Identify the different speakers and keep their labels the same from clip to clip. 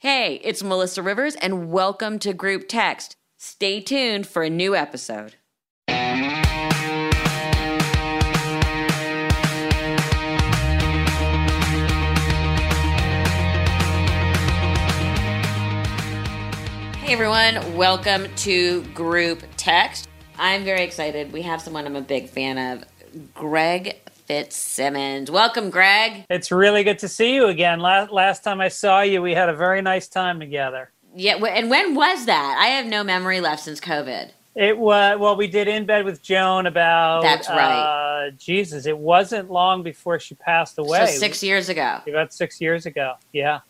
Speaker 1: Hey, it's Melissa Rivers, and welcome to Group Text. Stay tuned for a new episode. Hey everyone, welcome to Group Text. I'm very excited. We have someone I'm a big fan of, Greg Fitzsimmons. Welcome, Greg.
Speaker 2: It's really good to see you again. Last, last time I saw you, we had a very nice time together.
Speaker 1: Yeah, and when was that? I have no memory left since COVID.
Speaker 2: It was well, we did in bed with Joan about.
Speaker 1: That's right.
Speaker 2: Uh, Jesus, it wasn't long before she passed away.
Speaker 1: So six years ago.
Speaker 2: About six years ago, yeah.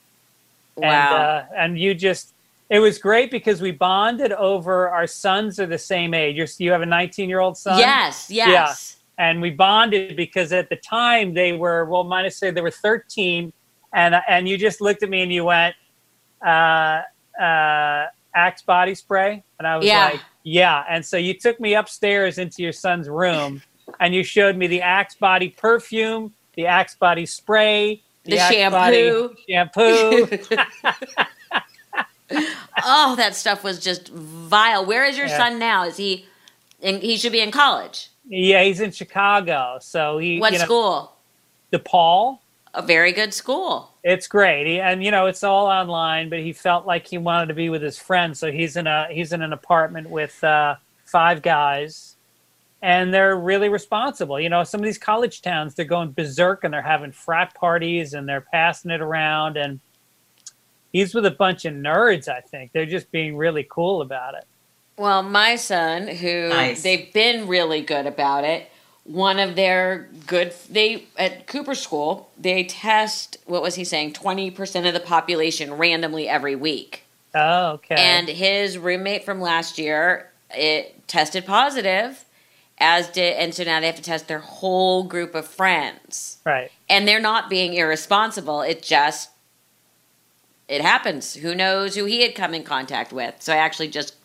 Speaker 1: Wow.
Speaker 2: And, uh, and you just, it was great because we bonded over our sons are the same age. You're, you have a 19 year old son.
Speaker 1: Yes. Yes.
Speaker 2: Yeah. And we bonded because at the time they were well, minus say they were 13, and and you just looked at me and you went, uh, uh, Axe body spray, and I was
Speaker 1: Yeah.
Speaker 2: like, yeah. And so you took me upstairs into your son's room, and you showed me the Axe body perfume, the Axe body spray,
Speaker 1: The
Speaker 2: Axe
Speaker 1: shampoo.
Speaker 2: shampoo.
Speaker 1: oh, that stuff was just vile. Where is your
Speaker 2: Yeah.
Speaker 1: son now? Is he? In, he should be in college.
Speaker 2: Yeah, he's in Chicago, so he
Speaker 1: What
Speaker 2: you know,
Speaker 1: school?
Speaker 2: DePaul.
Speaker 1: A very good school.
Speaker 2: It's great, he, and you know it's all online. But he felt like he wanted to be with his friends, so he's in a he's in an apartment with uh, five guys, and they're really responsible. You know, some of these college towns they're going berserk and they're having frat parties and they're passing it around. And he's with a bunch of nerds. I think they're just being really cool about it.
Speaker 1: Well, my son, who
Speaker 3: Nice.
Speaker 1: they've been really good about it. One of their good they at Cooper School they test what was he saying twenty percent of the population randomly every week.
Speaker 2: Oh, okay.
Speaker 1: And his roommate from last year, it tested positive, as did, and so now they have to test their whole group of friends.
Speaker 2: right.
Speaker 1: And they're not being irresponsible. It just, it happens. Who knows who he had come in contact with? So I actually just,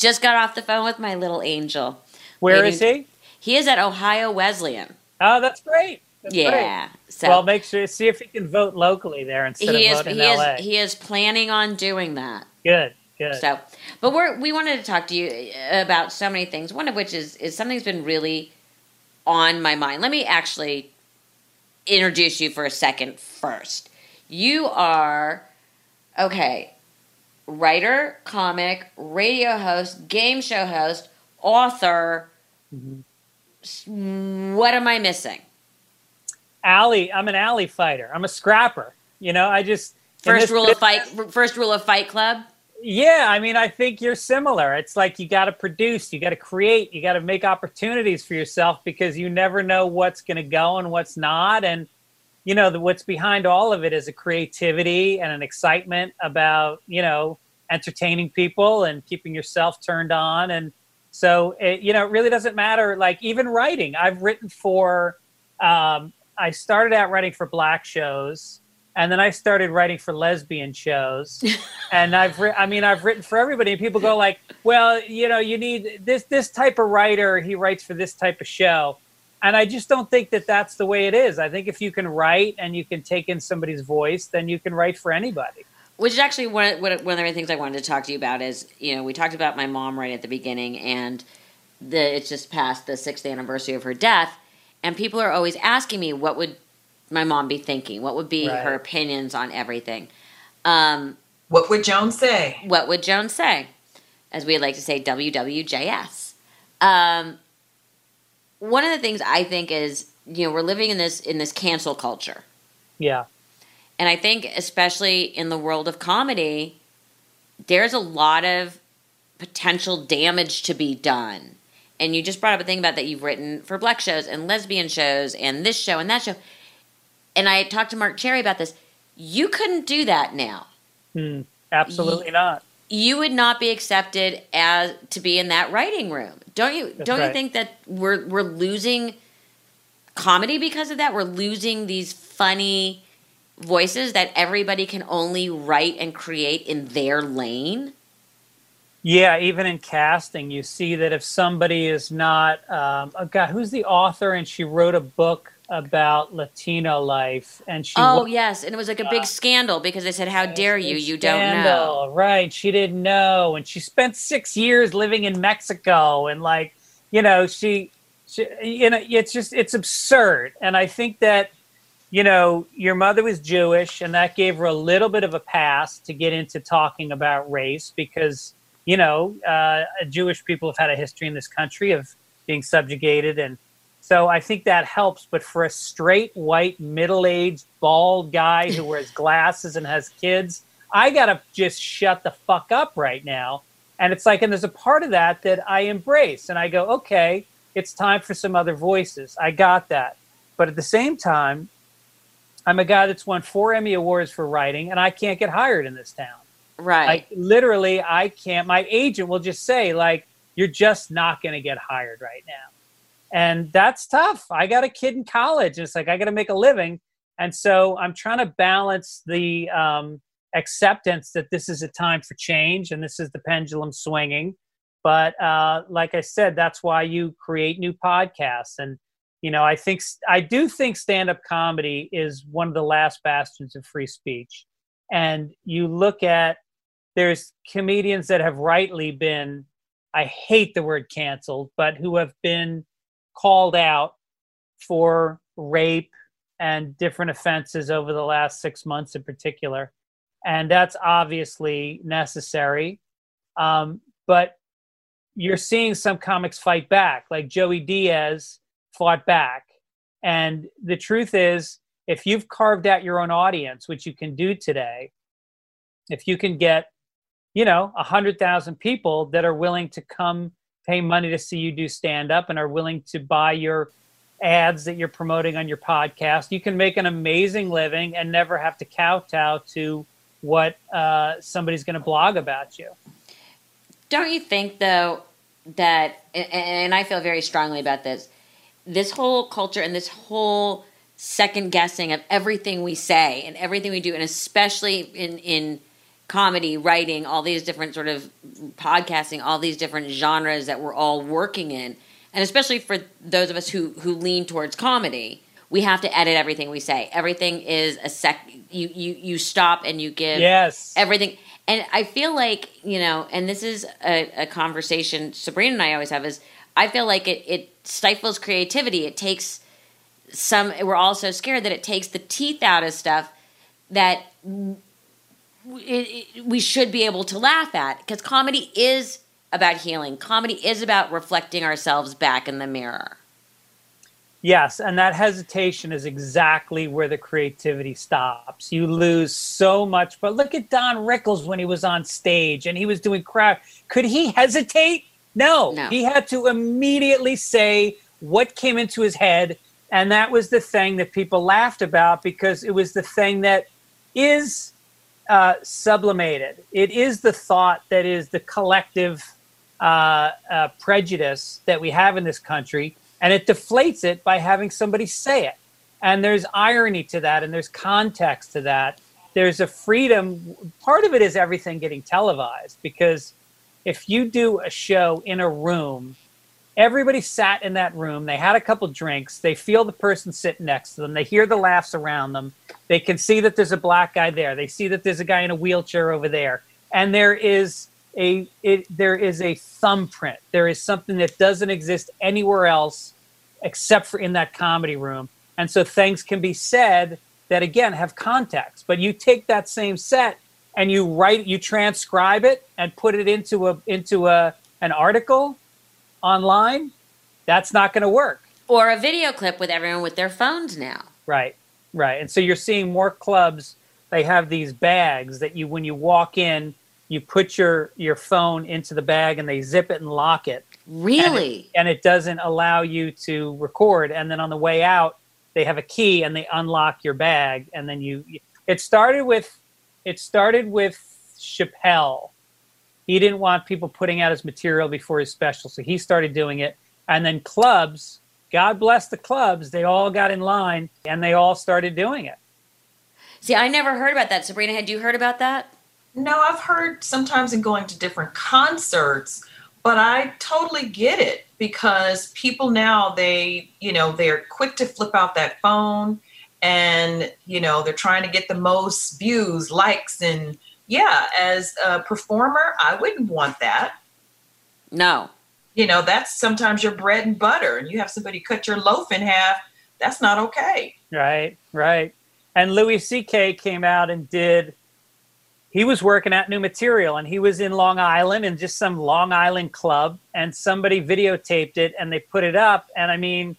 Speaker 1: just got off the phone with my little angel.
Speaker 2: Where is he?
Speaker 1: He is at Ohio Wesleyan.
Speaker 2: Oh, that's great. That's great.
Speaker 1: yeah. So
Speaker 2: well, make sure see if he can vote locally there instead
Speaker 1: he
Speaker 2: of
Speaker 1: is,
Speaker 2: voting
Speaker 1: he
Speaker 2: in
Speaker 1: is,
Speaker 2: LA.
Speaker 1: he is planning on doing that.
Speaker 2: good, good.
Speaker 1: So, but we're we wanted to talk to you uh, about so many things. One of which is is something that's been really on my mind. Let me actually introduce you for a second first. You are okay, writer, comic, radio host, game show host, author. S- What am I missing?
Speaker 2: alley i'm an alley fighter i'm a scrapper you know i just
Speaker 1: First rule of fight. First rule of Fight Club.
Speaker 2: yeah i mean i think you're similar it's like you got to produce you got to create you got to make opportunities for yourself because you never know what's going to go and what's not and you know the, what's behind all of it is a creativity and an excitement about you know entertaining people and keeping yourself turned on. And so it, you know it really doesn't matter like even writing. I've written for um, i started out writing for black shows and then i started writing for lesbian shows. And i've writ- i mean i've written for everybody and people go like well you know you need this this type of writer he writes for this type of show and i just don't think that that's the way it is i think if you can write and you can take in somebody's voice then you can write for anybody
Speaker 1: Which is actually one, one one of the things I wanted to talk to you about is, you know, we talked about my mom right at the beginning, and the it's just past the sixth anniversary of her death, and people are always asking me what would my mom be thinking, what would be
Speaker 2: Right.
Speaker 1: her opinions on everything. Um,
Speaker 3: What would Joan say?
Speaker 1: what would Joan say? As we like to say, WWJS. Um, one of the things I think is, you know, we're living in this in this cancel culture.
Speaker 2: yeah
Speaker 1: And I think, especially in the world of comedy, there's a lot of potential damage to be done. And you just brought up a thing about that you've written for black shows and lesbian shows and this show and that show. And I talked to Marc Cherry about this. You couldn't do that now.
Speaker 2: Hmm. Absolutely not.
Speaker 1: You would not be accepted as to be in that writing room. Don't you
Speaker 2: That's
Speaker 1: don't you think that we're we're losing comedy because of that? We're losing these funny voices that everybody can only write and create in their lane.
Speaker 2: Yeah, even in casting, you see that if somebody is not, um, oh God, who's the author? And she wrote a book about Latino life, and she
Speaker 1: Oh
Speaker 2: wa-
Speaker 1: yes, and it was like a big scandal because they said, "How dare you? You don't know."
Speaker 2: Right. She didn't know. And she spent six years living in Mexico. And, like, you know, she, she, you know, it's just, it's absurd. And I think that, you know, your mother was Jewish, and that gave her a little bit of a pass to get into talking about race because, you know, uh, Jewish people have had a history in this country of being subjugated. And so I think that helps. But for a straight, white, middle aged, bald guy who wears glasses and has kids, I got to just shut the fuck up right now. And it's like, and there's a part of that that I embrace. And I go, okay, it's time for some other voices. I got that. But at the same time, I'm a guy that's won four Emmy Awards for writing, and I can't get hired in this town.
Speaker 1: Right.
Speaker 2: Like literally, I can't. My agent will just say, like, you're just not going to get hired right now, and that's tough. I got a kid in college, and it's like I got to make a living, and so I'm trying to balance the um, acceptance that this is a time for change and this is the pendulum swinging. But uh, like I said, that's why you create new podcasts, and you know, I think I do think stand-up comedy is one of the last bastions of free speech. And you look at there's comedians that have rightly been i hate the word canceled but who have been called out for rape and different offenses over the last six months in particular. And that's obviously necessary. Um, but you're seeing some comics fight back like joey diaz fought back. And the truth is if you've carved out your own audience which you can do today if you can get you know a hundred thousand people that are willing to come pay money to see you do stand up and are willing to buy your ads that you're promoting on your podcast you can make an amazing living and never have to kowtow to what uh, somebody's going to blog about you
Speaker 1: Don't you think though that and- and I feel very strongly about this. This whole culture and this whole second guessing of everything we say and everything we do and especially in in comedy, writing, all these different sort of podcasting, all these different genres that we're all working in. And especially for those of us who who lean towards comedy, we have to edit everything we say. Everything is a sec you you you stop and you give
Speaker 2: yes
Speaker 1: everything and i feel like you know and this is a, a conversation sabrina and i always have is i feel like it, it stifles creativity it takes some we're all so scared that it takes the teeth out of stuff that it, it, we should be able to laugh at because comedy is about healing comedy is about reflecting ourselves back in the mirror
Speaker 2: Yes, and that hesitation is exactly where the creativity stops. You lose so much. But look at Don Rickles when he was on stage and he was doing crowd. Could he hesitate? No.
Speaker 1: No.
Speaker 2: He had to immediately say what came into his head. And that was the thing that people laughed about because it was the thing that is uh, sublimated. It is the thought that is the collective uh, uh, prejudice that we have in this country, and it deflates it by having somebody say it. And there's irony to that, and there's context to that. There's a freedom. Part of it is everything getting televised because if you do a show in a room, everybody sat in that room, they had a couple drinks, they feel the person sitting next to them, they hear the laughs around them, they can see that there's a black guy there, they see that there's a guy in a wheelchair over there, and there is a it, there is a thumbprint. There is something that doesn't exist anywhere else except for in that comedy room. And so things can be said that again have context. But you take that same set and you write you transcribe it and put it into a into a an article online, that's not going to work.
Speaker 1: or a video clip with everyone with their phones now
Speaker 2: Right, right. And so you're seeing more clubs. They have these bags that you, when you walk in, you put your your phone into the bag and they zip it and lock it,
Speaker 1: really
Speaker 2: and it doesn't allow you to record. And then on the way out, they have a key and they unlock your bag, and then you. It started with it started with Chappelle. He didn't want people putting out his material before his special, so he started doing it. And then clubs, God bless the clubs, they all got in line and they all started doing it.
Speaker 1: See, I never heard about that. Sabrina, had you heard about that?
Speaker 3: No, I've heard sometimes in going to different concerts, but I totally get it because people now they, you know, they're quick to flip out that phone and, you know, they're trying to get the most views, likes and yeah, as a performer, I wouldn't want that.
Speaker 1: No.
Speaker 3: You know, that's sometimes your bread and butter and you have somebody cut your loaf in half. That's not okay.
Speaker 2: Right, right. And Louis C.K. came out and did he was working at new material and he was in Long Island in just some Long Island club and somebody videotaped it and they put it up and I mean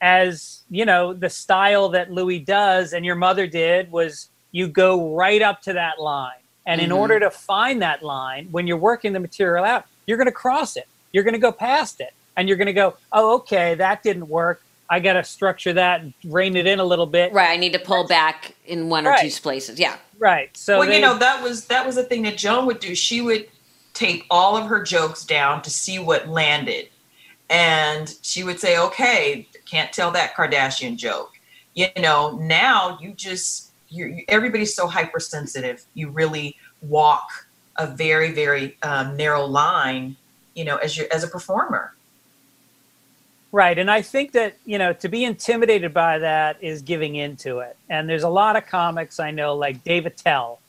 Speaker 2: as you know the style that Louis does and your mother did was you go right up to that line and mm-hmm. in order to find that line when you're working the material out you're going to cross it you're going to go past it and you're going to go oh okay that didn't work I got to structure that and rein it in a little bit.
Speaker 1: Right. I need to pull back in one or two places. Yeah.
Speaker 2: Right. So
Speaker 3: well, they, you know, that was that was the thing that Joan would do. She would tape all of her jokes down to see what landed, and she would say, "Okay, can't tell that Kardashian joke." You know, now you just you everybody's so hypersensitive. You really walk a very very um, narrow line. You know, as you as a performer.
Speaker 2: Right. And I think that, you know, to be intimidated by that is giving into it. And there's a lot of comics I know, like Dave Attell,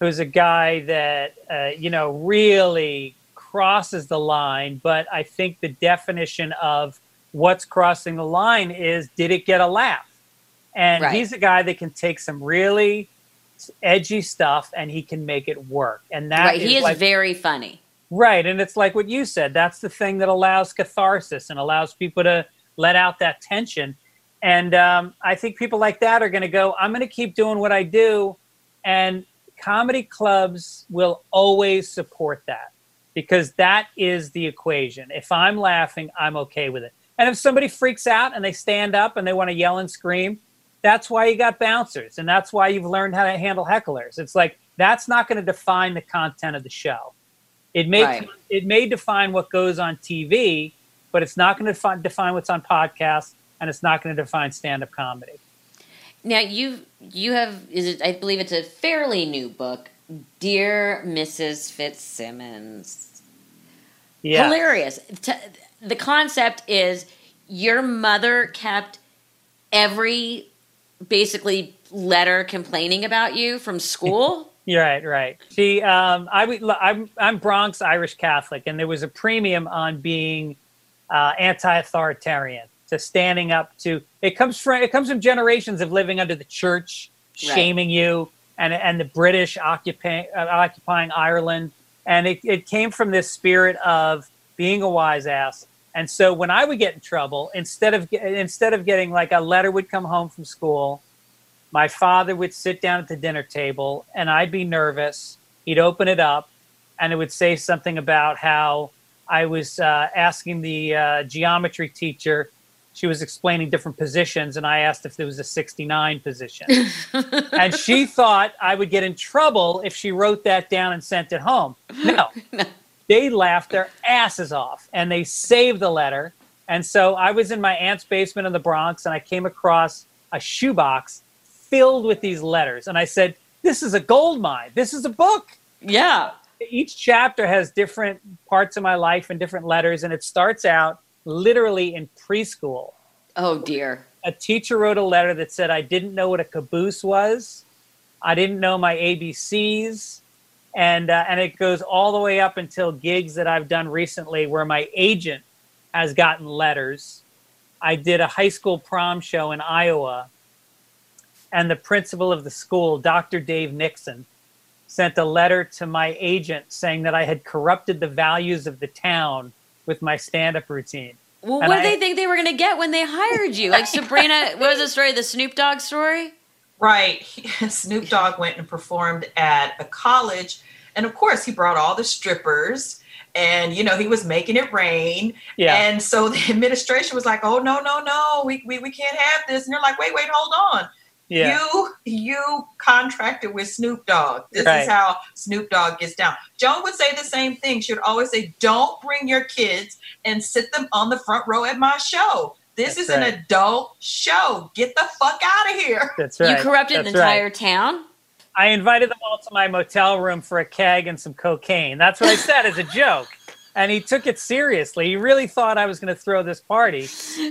Speaker 2: who's a guy that, uh, you know, really crosses the line. But I think the definition of what's crossing the line is did it get a laugh? And right. he's a guy that can take some really edgy stuff and he can make it work. And that
Speaker 1: right.
Speaker 2: is
Speaker 1: he is
Speaker 2: like,
Speaker 1: very funny.
Speaker 2: Right. And it's like what you said. That's the thing that allows catharsis and allows people to let out that tension. And um, I think people like that are going to go, I'm going to keep doing what I do. And comedy clubs will always support that because that is the equation. If I'm laughing, I'm okay with it. And if somebody freaks out and they stand up and they want to yell and scream, that's why you got bouncers and that's why you've learned how to handle hecklers. It's like that's not going to define the content of the show. It may right. it may define what goes on TV, but it's not going to define, define what's on podcasts, and it's not going to define stand up comedy.
Speaker 1: Now you you have is it I believe it's a fairly new book, Dear Mrs. Fitzsimmons. Yeah. Hilarious. The concept is your mother kept every basically letter complaining about you from school.
Speaker 2: Right, right. See, um, I, I'm I'm Bronx Irish Catholic, and there was a premium on being uh, anti-authoritarian, to standing up to. It comes from it comes from generations of living under the church, shaming right. you, and and the British occupying uh, occupying Ireland, and it, it came from this spirit of being a wise ass. And so when I would get in trouble, instead of instead of getting like a letter would come home from school my father would sit down at the dinner table and I'd be nervous. He'd open it up and it would say something about how I was uh, asking the uh, geometry teacher, she was explaining different positions, and I asked if there was a 69 position. and she thought I would get in trouble if she wrote that down and sent it home. No. no. They laughed their asses off and they saved the letter. And so I was in my aunt's basement in the Bronx and I came across a shoebox filled with these letters. And I said, This is a gold mine. This is a book.
Speaker 1: Yeah.
Speaker 2: Each chapter has different parts of my life and different letters. And it starts out literally in preschool.
Speaker 1: Oh, dear.
Speaker 2: A teacher wrote a letter that said, I didn't know what a caboose was. I didn't know my ABCs. And, uh, and it goes all the way up until gigs that I've done recently where my agent has gotten letters. I did a high school prom show in Iowa and the principal of the school, Dr. Dave Nixon, sent a letter to my agent saying that I had corrupted the values of the town with my stand up routine.
Speaker 1: Well, and what did they think they were going to get when they hired you? Like Sabrina, what was the story? The Snoop Dogg story?
Speaker 3: Right. Snoop Dogg went and performed at a college. And of course, he brought all the strippers and you know he was making it rain yeah. and so the administration was like oh no no no we, we, we can't have this and they're like wait wait hold on
Speaker 2: Yeah.
Speaker 3: You you contracted with Snoop Dogg. This
Speaker 2: Right.
Speaker 3: is how Snoop Dogg gets down. Joan would say the same thing. She would always say, "Don't bring your kids and sit them on the front row at my show. This
Speaker 2: That's
Speaker 3: is an adult show. Get the fuck out of here."
Speaker 2: That's right.
Speaker 1: You corrupted
Speaker 2: That's
Speaker 1: the
Speaker 2: right.
Speaker 1: entire town.
Speaker 2: I invited them all to my motel room for a keg and some cocaine. That's what I said as a joke. And he took it seriously. He really thought I was going to throw this party,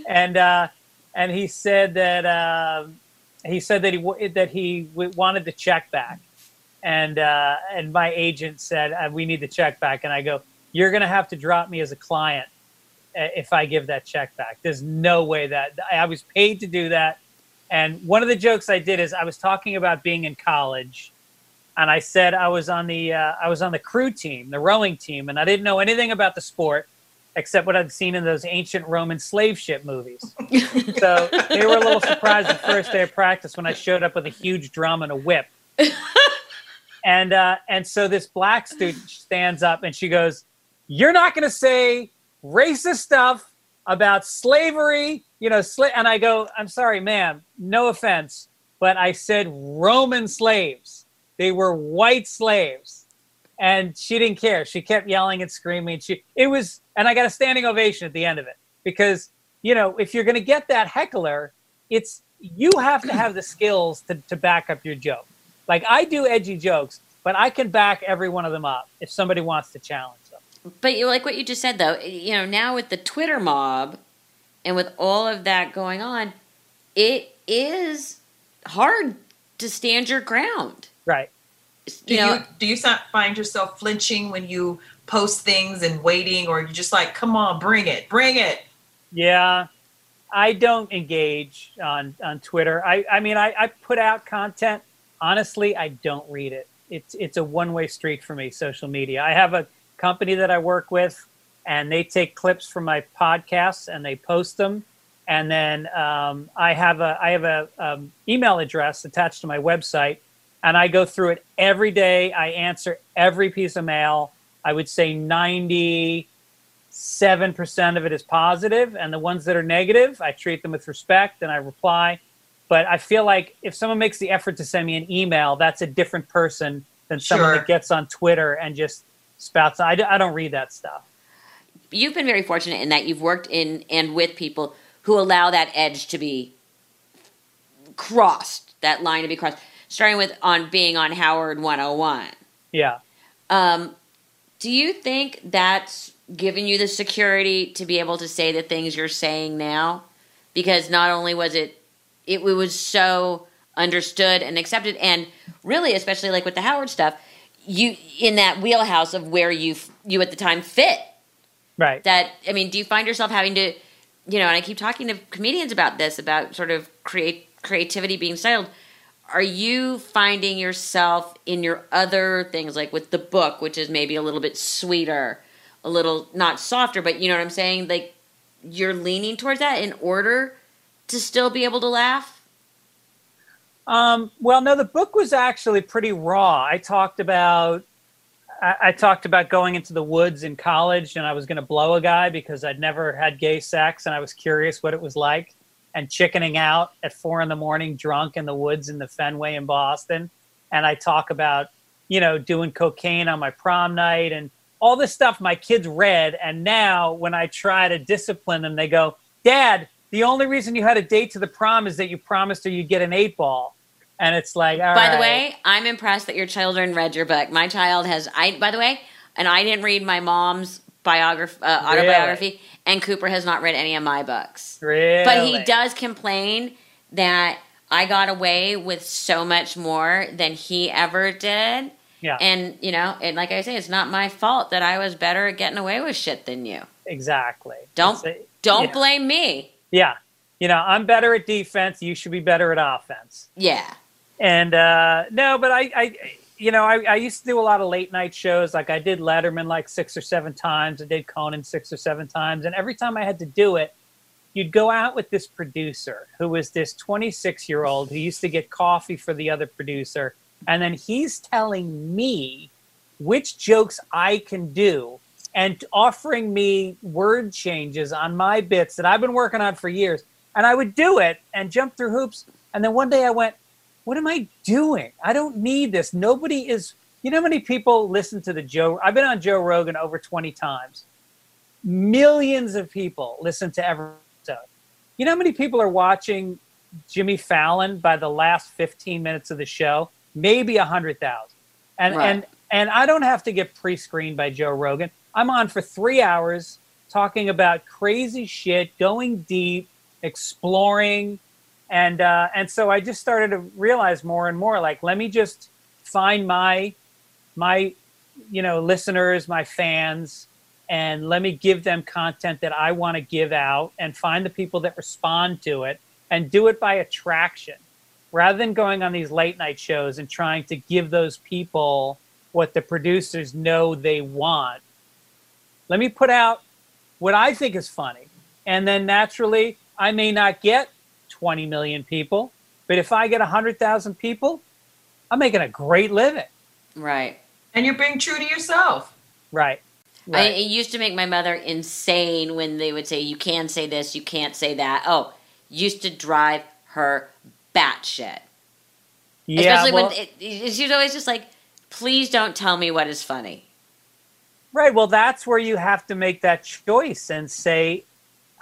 Speaker 2: and uh, and he said that uh, he said that he w- that he w- wanted the check back, and uh, and my agent said uh, we need the check back, and I go, you're going to have to drop me as a client if I give that check back. There's no way that I was paid to do that. And one of the jokes I did is I was talking about being in college, and I said I was on the uh, I was on the crew team, the rowing team, and I didn't know anything about the sport except what I'd seen in those ancient Roman slave ship movies. so they were a little surprised the first day of practice when I showed up with a huge drum and a whip. and uh, and so this black student stands up and she goes, "You're not going to say racist stuff about slavery, you know?" And I go, "I'm sorry, ma'am. No offense, but I said Roman slaves. They were white slaves." And she didn't care. She kept yelling and screaming. She it was, and I got a standing ovation at the end of it because you know if you're going to get that heckler, it's you have to have the skills to, to back up your joke. Like I do edgy jokes, but I can back every one of them up if somebody wants to challenge.
Speaker 1: But you like what you just said though. You know, now with the Twitter mob and with all of that going on, it is hard to stand your ground.
Speaker 2: Right.
Speaker 3: Do
Speaker 1: You know,
Speaker 3: you do you find yourself flinching when you post things and waiting, or you just like, come on, bring it, bring it?
Speaker 2: Yeah. I don't engage on, on Twitter. I, I mean, I, I put out content. Honestly, I don't read it. It's, it's a one way street for me, social media. I have a company that I work with, and they take clips from my podcasts and they post them. And then um, I have a I have a um, email address attached to my website, and I go through it every day. I answer every piece of mail. I would say ninety seven percent of it is positive, and the ones that are negative, I treat them with respect and I reply. But I feel like if someone makes the effort to send me an email, that's a different person than someone
Speaker 3: Sure.
Speaker 2: that gets on Twitter and just spouts. I, I don't read that stuff.
Speaker 1: you've been very fortunate in that you've worked in and with people who allow that edge to be crossed, that line to be crossed. Starting with on being on Howard 101.
Speaker 2: Yeah.
Speaker 1: Um, do you think that's given you the security to be able to say the things you're saying now? Because not only was it, it was so understood and accepted, and really, especially like with the Howard stuff, you in that wheelhouse of where you you at the time fit.
Speaker 2: Right.
Speaker 1: That I mean, do you find yourself having to, you know? And I keep talking to comedians about this, about sort of create creativity being styled. Are you finding yourself in your other things, like with the book, which is maybe a little bit sweeter, a little not softer, but you know what I'm saying? Like you're leaning towards that in order to still be able to laugh.
Speaker 2: Um, well, no, the book was actually pretty raw. I talked about I, I talked about going into the woods in college, and I was going to blow a guy because I'd never had gay sex, and I was curious what it was like, and chickening out at four in the morning, drunk in the woods in the Fenway in Boston. And I talk about you know doing cocaine on my prom night and all this stuff my kids read, and now when I try to discipline them, they go, "Dad." The only reason you had a date to the prom is that you promised her you'd get an eight ball. And it's like, all
Speaker 1: by the way, I'm impressed that your children read your book. My child has. I by the way, and I didn't read my mom's biography, uh,
Speaker 2: Really?
Speaker 1: autobiography, and Cooper has not read any of my books.
Speaker 2: Really?
Speaker 1: But he does complain that I got away with so much more than he ever did.
Speaker 2: Yeah,
Speaker 1: And you know, and like I say, it's not my fault that I was better at getting away with shit than you.
Speaker 2: exactly.
Speaker 1: Don't
Speaker 2: a-
Speaker 1: don't
Speaker 2: yeah.
Speaker 1: blame me.
Speaker 2: Yeah. You know, I'm better at defense. You should be better at offense.
Speaker 1: Yeah.
Speaker 2: And uh, no, but I, I you know, I, I used to do a lot of late night shows. Like I did Letterman like six or seven times. I did Conan six or seven times. And every time I had to do it, you'd go out with this producer who was this 26 year old who used to get coffee for the other producer. And then he's telling me which jokes I can do and offering me word changes on my bits that I've been working on for years. And I would do it and jump through hoops. And then one day I went, what am I doing? I don't need this. Nobody is. You know how many people listen to the Joe? I've been on Joe Rogan over 20 times. Millions of people listen to every episode. You know how many people are watching Jimmy Fallon by the last 15 minutes of the show? Maybe 100,000. And,
Speaker 1: Right.
Speaker 2: and, and I don't have to get pre screened by Joe Rogan. I'm on for three hours talking about crazy shit, going deep, exploring. And, uh, and so I just started to realize more and more like, let me just find my, my, you know, listeners, my fans, and let me give them content that I want to give out and find the people that respond to it and do it by attraction rather than going on these late night shows and trying to give those people what the producers know they want. Let me put out what I think is funny. And then naturally, I may not get 20 million people, but if I get 100,000 people, I'm making a great living.
Speaker 1: Right.
Speaker 3: And you're being true to yourself.
Speaker 2: Right.
Speaker 1: I, it used to make my mother insane when they would say, "You can't say this, you can't say that." Oh, used to drive her batshit.
Speaker 2: yeah.
Speaker 1: Especially
Speaker 2: well-
Speaker 1: when it, it, she was always just like, "Please don't tell me what is funny."
Speaker 2: Right. Well, that's where you have to make that choice and say,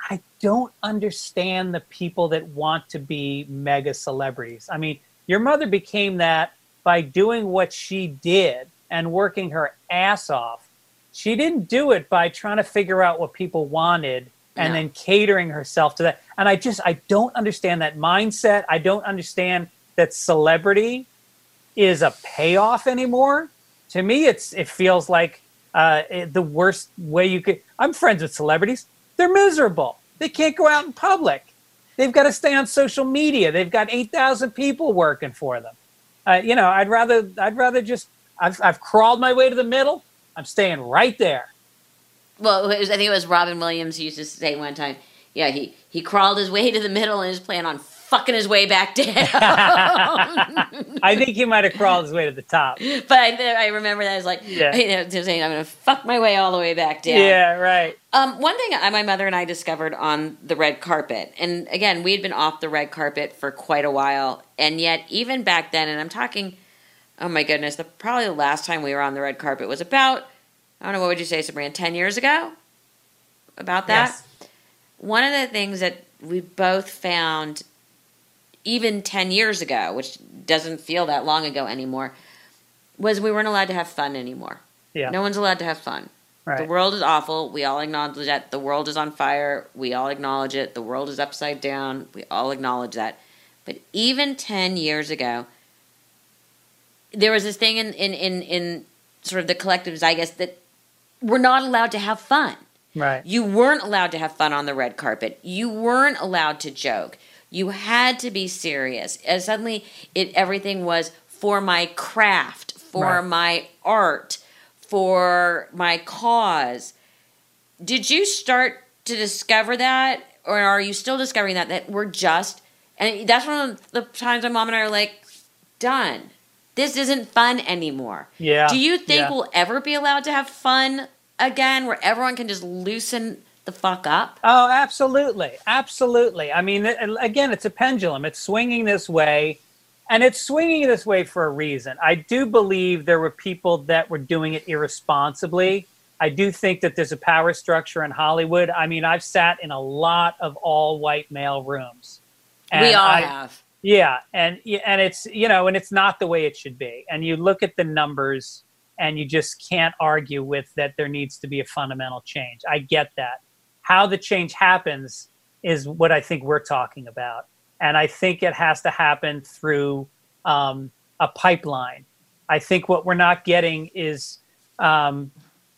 Speaker 2: I don't understand the people that want to be mega celebrities. I mean, your mother became that by doing what she did and working her ass off. She didn't do it by trying to figure out what people wanted and
Speaker 1: No.
Speaker 2: then catering herself to that. And I just, I don't understand that mindset. I don't understand that celebrity is a payoff anymore. To me, it's it feels like uh, the worst way you could. I'm friends with celebrities. They're miserable. They can't go out in public. They've got to stay on social media. They've got eight thousand people working for them. Uh, you know, I'd rather I'd rather just I've I've crawled my way to the middle. I'm staying right there.
Speaker 1: Well, was, I think it was Robin Williams used to say one time, "Yeah, he he crawled his way to the middle and is planning on fucking his way back down."
Speaker 2: I think he might have crawled his way to the top.
Speaker 1: but I, I remember that I was like,
Speaker 2: Yeah.
Speaker 1: you know, saying, "I'm going to fuck my way all the way back down."
Speaker 2: Yeah, right.
Speaker 1: Um, one thing I, my mother and I discovered on the red carpet, and again, we had been off the red carpet for quite a while, and yet even back then, and I'm talking, oh my goodness, the probably the last time we were on the red carpet was about, I don't know, what would you say, Sabrina, ten years ago? About that.
Speaker 3: Yes.
Speaker 1: One of the things that we both found, even ten years ago, which doesn't feel that long ago anymore, was we weren't allowed to have fun anymore.
Speaker 2: Yeah.
Speaker 1: No one's allowed to have fun.
Speaker 2: Right.
Speaker 1: The world is awful. We all acknowledge that. The world is on fire. We all acknowledge it. The world is upside down. We all acknowledge that. But even 10 years ago, there was this thing in, in, in, in sort of the collectives, I guess, that we're not allowed to have fun.
Speaker 2: Right.
Speaker 1: You weren't allowed to have fun on the red carpet. You weren't allowed to joke. You had to be serious. And suddenly, it everything was for my craft, for
Speaker 2: Right.
Speaker 1: my art, for my cause. Did you start to discover that, or are you still discovering that that we're just? And that's one of the times my mom and I are like, done. This isn't fun anymore.
Speaker 2: Yeah.
Speaker 1: Do you think
Speaker 2: yeah.
Speaker 1: we'll ever be allowed to have fun again where everyone can just loosen the fuck up?
Speaker 2: Oh, absolutely. Absolutely. I mean, it- again, it's a pendulum. It's swinging this way, and it's swinging this way for a reason. I do believe there were people that were doing it irresponsibly. I do think that there's a power structure in Hollywood. I mean, I've sat in a lot of all white male rooms.
Speaker 1: we all
Speaker 2: I-
Speaker 1: have.
Speaker 2: yeah, and and it's you know, and it's not the way it should be. And you look at the numbers, and you just can't argue with that. There needs to be a fundamental change. I get that. How the change happens is what I think we're talking about, and I think it has to happen through um, a pipeline. I think what we're not getting is, um,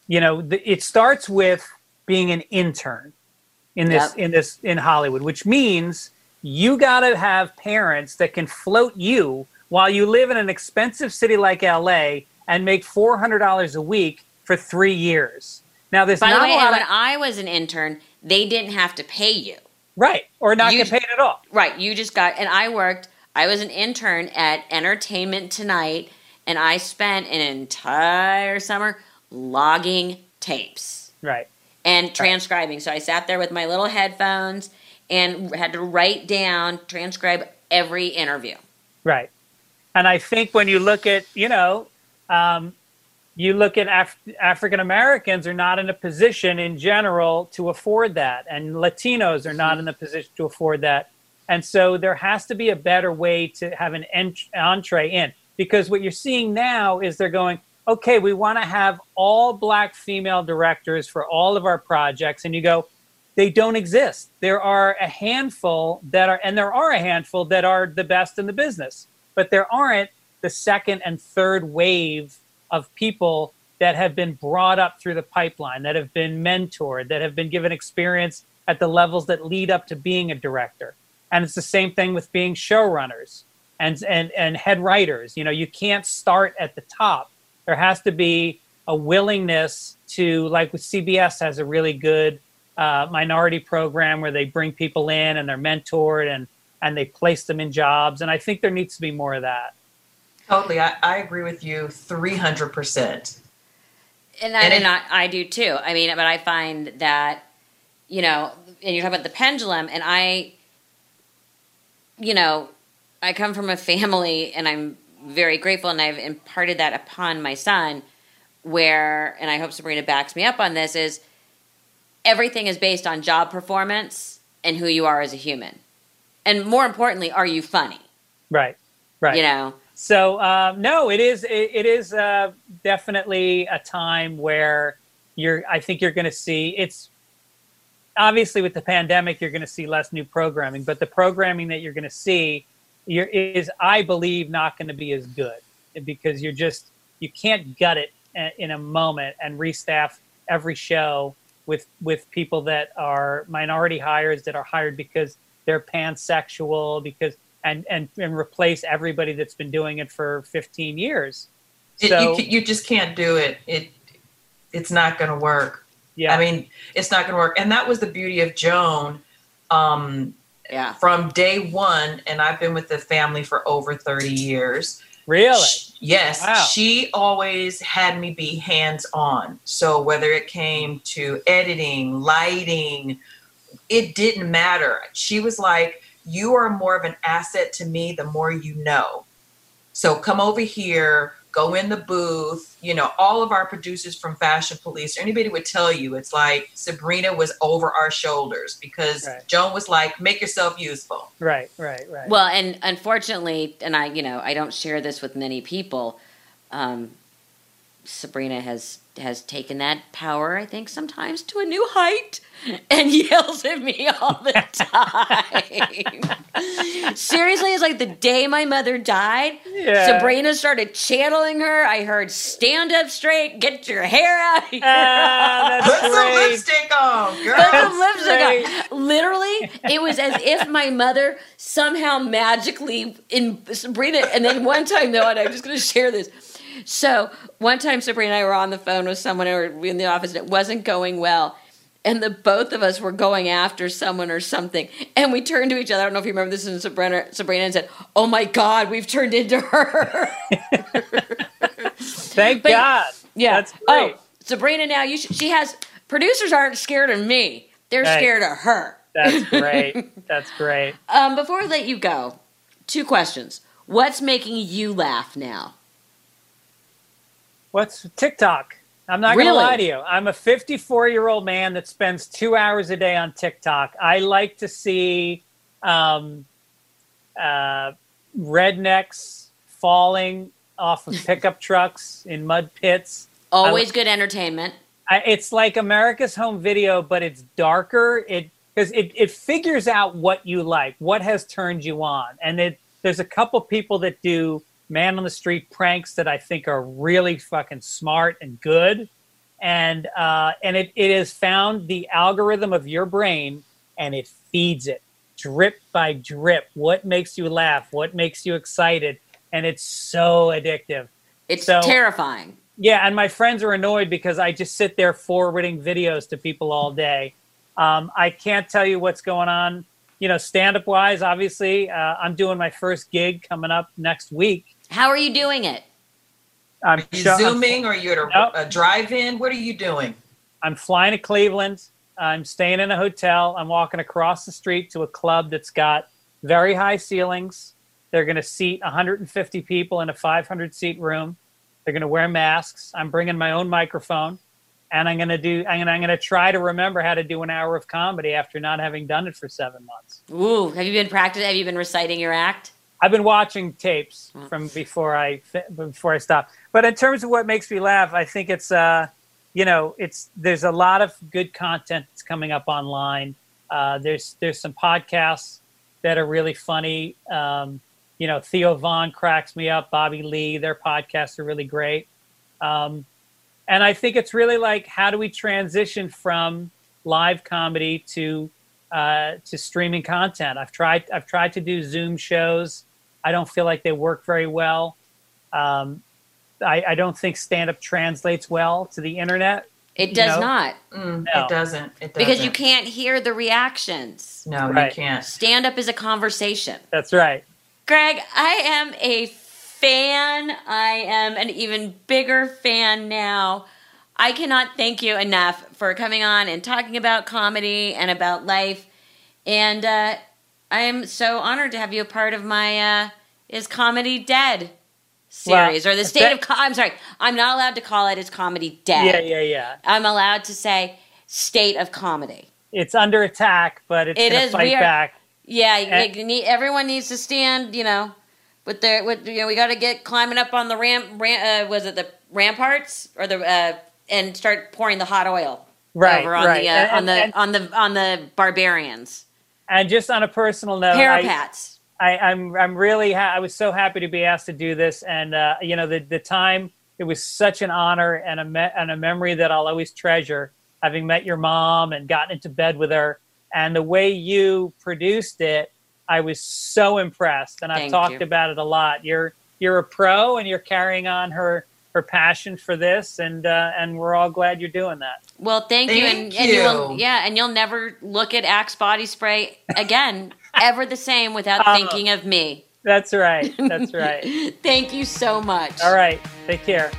Speaker 2: you know, the, it starts with being an intern in this
Speaker 1: Yep.
Speaker 2: in this in Hollywood, which means you got to have parents that can float you while you live in an expensive city like LA and make four hundred dollars a week for three years. Now, there's
Speaker 1: By the way,
Speaker 2: a lot
Speaker 1: when
Speaker 2: of,
Speaker 1: I was an intern, they didn't have to pay you.
Speaker 2: right or not
Speaker 1: you-
Speaker 2: get paid at all.
Speaker 1: Right. You just got, and I worked, I was an intern at Entertainment Tonight, and I spent an entire summer logging tapes
Speaker 2: Right,
Speaker 1: and transcribing. So I sat there with my little headphones and had to write down, transcribe every interview.
Speaker 2: right. And I think when you look at, you know, um, you look at Af- African Americans are not in a position in general to afford that, and Latinos are not mm-hmm. in a position to afford that. And so there has to be a better way to have an ent- entree in because what you're seeing now is they're going, okay, we want to have all black female directors for all of our projects. And you go, they don't exist. There are a handful that are, and there are a handful that are the best in the business, but there aren't the second and third wave of people that have been brought up through the pipeline, that have been mentored, that have been given experience at the levels that lead up to being a director. And it's the same thing with being showrunners and, and, and head writers. You know, you can't start at the top. There has to be a willingness to, like with CBS has a really good uh, minority program where they bring people in and they're mentored and, and they place them in jobs. And I think there needs to be more of that.
Speaker 3: Totally. I, I agree with you 300%.
Speaker 1: And, I, and, and I, I do too. I mean, but I find that, you know, and you're talking about the pendulum, and I, you know, I come from a family and I'm very grateful and I've imparted that upon my son where and I hope Sabrina backs me up on this is everything is based on job performance and who you are as a human. And more importantly, are you funny?
Speaker 2: Right. Right.
Speaker 1: You know.
Speaker 2: So um, no, it is it, it is uh, definitely a time where you're. I think you're going to see it's obviously with the pandemic you're going to see less new programming, but the programming that you're going to see is, I believe, not going to be as good because you're just you can't gut it in a moment and restaff every show with with people that are minority hires that are hired because they're pansexual because and and and replace everybody that's been doing it for 15 years.
Speaker 3: So, it, you, you just can't do it. It it's not going to work. Yeah. I mean, it's not going to work. And that was the beauty of Joan. Um,
Speaker 1: yeah.
Speaker 3: From day one, and I've been with the family for over 30 years.
Speaker 2: Really?
Speaker 3: She, yes. Wow. She always had me be hands on. So whether it came to editing, lighting, it didn't matter. She was like, You are more of an asset to me the more you know. So come over here, go in the booth. You know, all of our producers from Fashion Police, anybody would tell you it's like Sabrina was over our shoulders because right. Joan was like, make yourself useful.
Speaker 2: Right, right, right.
Speaker 1: Well, and unfortunately, and I, you know, I don't share this with many people. Um, Sabrina has has taken that power, I think, sometimes to a new height and yells at me all the time. Seriously, it's like the day my mother died, yeah. Sabrina started channeling her. I heard stand up straight, get your hair out of here.
Speaker 3: Uh, Put great. some lipstick on, girl. Put some lipstick
Speaker 1: on. Literally, it was as if my mother somehow magically in Sabrina, and then one time though, and I'm just gonna share this so one time Sabrina and I were on the phone with someone or in the office and it wasn't going well. And the both of us were going after someone or something. And we turned to each other. I don't know if you remember this in Sabrina, Sabrina and said, Oh my God, we've turned into her.
Speaker 2: Thank but, God.
Speaker 1: Yeah.
Speaker 2: That's great. Oh,
Speaker 1: Sabrina now you should, she has producers aren't scared of me. They're right. scared of her.
Speaker 2: That's great. That's great.
Speaker 1: Um, before we let you go, two questions. What's making you laugh now?
Speaker 2: What's TikTok? I'm not really? going to lie to you. I'm a 54 year old man that spends two hours a day on TikTok. I like to see um, uh, rednecks falling off of pickup trucks in mud pits.
Speaker 1: Always I, good entertainment.
Speaker 2: I, it's like America's Home Video, but it's darker. It because it, it figures out what you like, what has turned you on, and it there's a couple people that do man on the street pranks that I think are really fucking smart and good. And uh, and it, it has found the algorithm of your brain and it feeds it drip by drip. What makes you laugh? What makes you excited? And it's so addictive.
Speaker 1: It's so, terrifying.
Speaker 2: Yeah, and my friends are annoyed because I just sit there forwarding videos to people all day. Um, I can't tell you what's going on, you know, stand up wise. Obviously, uh, I'm doing my first gig coming up next week,
Speaker 1: how are you doing it?
Speaker 3: I'm are you zooming or you're at a, a drive-in? What are you doing?
Speaker 2: I'm flying to Cleveland. I'm staying in a hotel. I'm walking across the street to a club that's got very high ceilings, They're going to seat 150 people in a 500 seat room. They're going to wear masks. I'm bringing my own microphone, and I'm going to do. I'm going to, I'm going to try to remember how to do an hour of comedy after not having done it for seven months.
Speaker 1: Ooh, have you been practicing? Have you been reciting your act?
Speaker 2: I've been watching tapes
Speaker 1: Mm.
Speaker 2: from before I before I stop. But in terms of what makes me laugh, I think it's uh, you know, it's there's a lot of good content that's coming up online. Uh, there's there's some podcasts that are really funny. Um, you know, Theo Von cracks me up. Bobby Lee, their podcasts are really great. Um, and I think it's really like how do we transition from live comedy to uh, to streaming content. I've tried I've tried to do Zoom shows. I don't feel like they work very well. Um, I, I don't think stand up translates well to the internet.
Speaker 1: It
Speaker 2: You
Speaker 1: does
Speaker 2: know?
Speaker 1: not
Speaker 3: Mm,
Speaker 2: No.
Speaker 3: It doesn't. It doesn't.
Speaker 1: because you can't hear the reactions.
Speaker 3: No,
Speaker 2: Right.
Speaker 3: you can't.
Speaker 1: Stand up is a conversation.
Speaker 2: That's right.
Speaker 1: Greg, I am a fan. I am an even bigger fan now. I cannot thank you enough for coming on and talking about comedy and about life. And uh, I am so honored to have you a part of my uh, Is Comedy Dead series
Speaker 2: Well,
Speaker 1: or the state
Speaker 2: that-
Speaker 1: of. Co- I'm sorry, I'm not allowed to call it Is Comedy Dead.
Speaker 2: Yeah, yeah, yeah.
Speaker 1: I'm allowed to say State of Comedy.
Speaker 2: It's under attack, but it's
Speaker 1: It
Speaker 2: gonna fight
Speaker 1: are-
Speaker 2: back.
Speaker 1: Yeah,
Speaker 2: And-
Speaker 1: you need, everyone needs to stand. You know, with their with you know we got to get climbing up on the ramp. ram uh, was it the ramparts or the uh, and start pouring the hot oil
Speaker 2: Right,
Speaker 1: over on
Speaker 2: right.
Speaker 1: the uh,
Speaker 2: And-
Speaker 1: on the
Speaker 2: and-
Speaker 1: on the on the barbarians
Speaker 2: And just on a personal note, I. I, I'm I'm really ha- I was so happy to be asked to do this, and uh, you know the the time it was such an honor and a me- and a memory that I'll always treasure. Having met your mom and gotten into bed with her, and the way you produced it, I was so impressed. And I've
Speaker 1: Thank
Speaker 2: talked
Speaker 1: you.
Speaker 2: about it a lot. You're you're a pro, and you're carrying on her her passion for this, and uh, and we're all glad you're doing that.
Speaker 1: Well, thank, you, and,
Speaker 3: Thank
Speaker 1: and you will, yeah, and you'll never look at Axe body spray again, ever the same without
Speaker 2: Oh.
Speaker 1: thinking of me.
Speaker 2: That's right. That's right.
Speaker 1: Thank you so much.
Speaker 2: All right. Take care.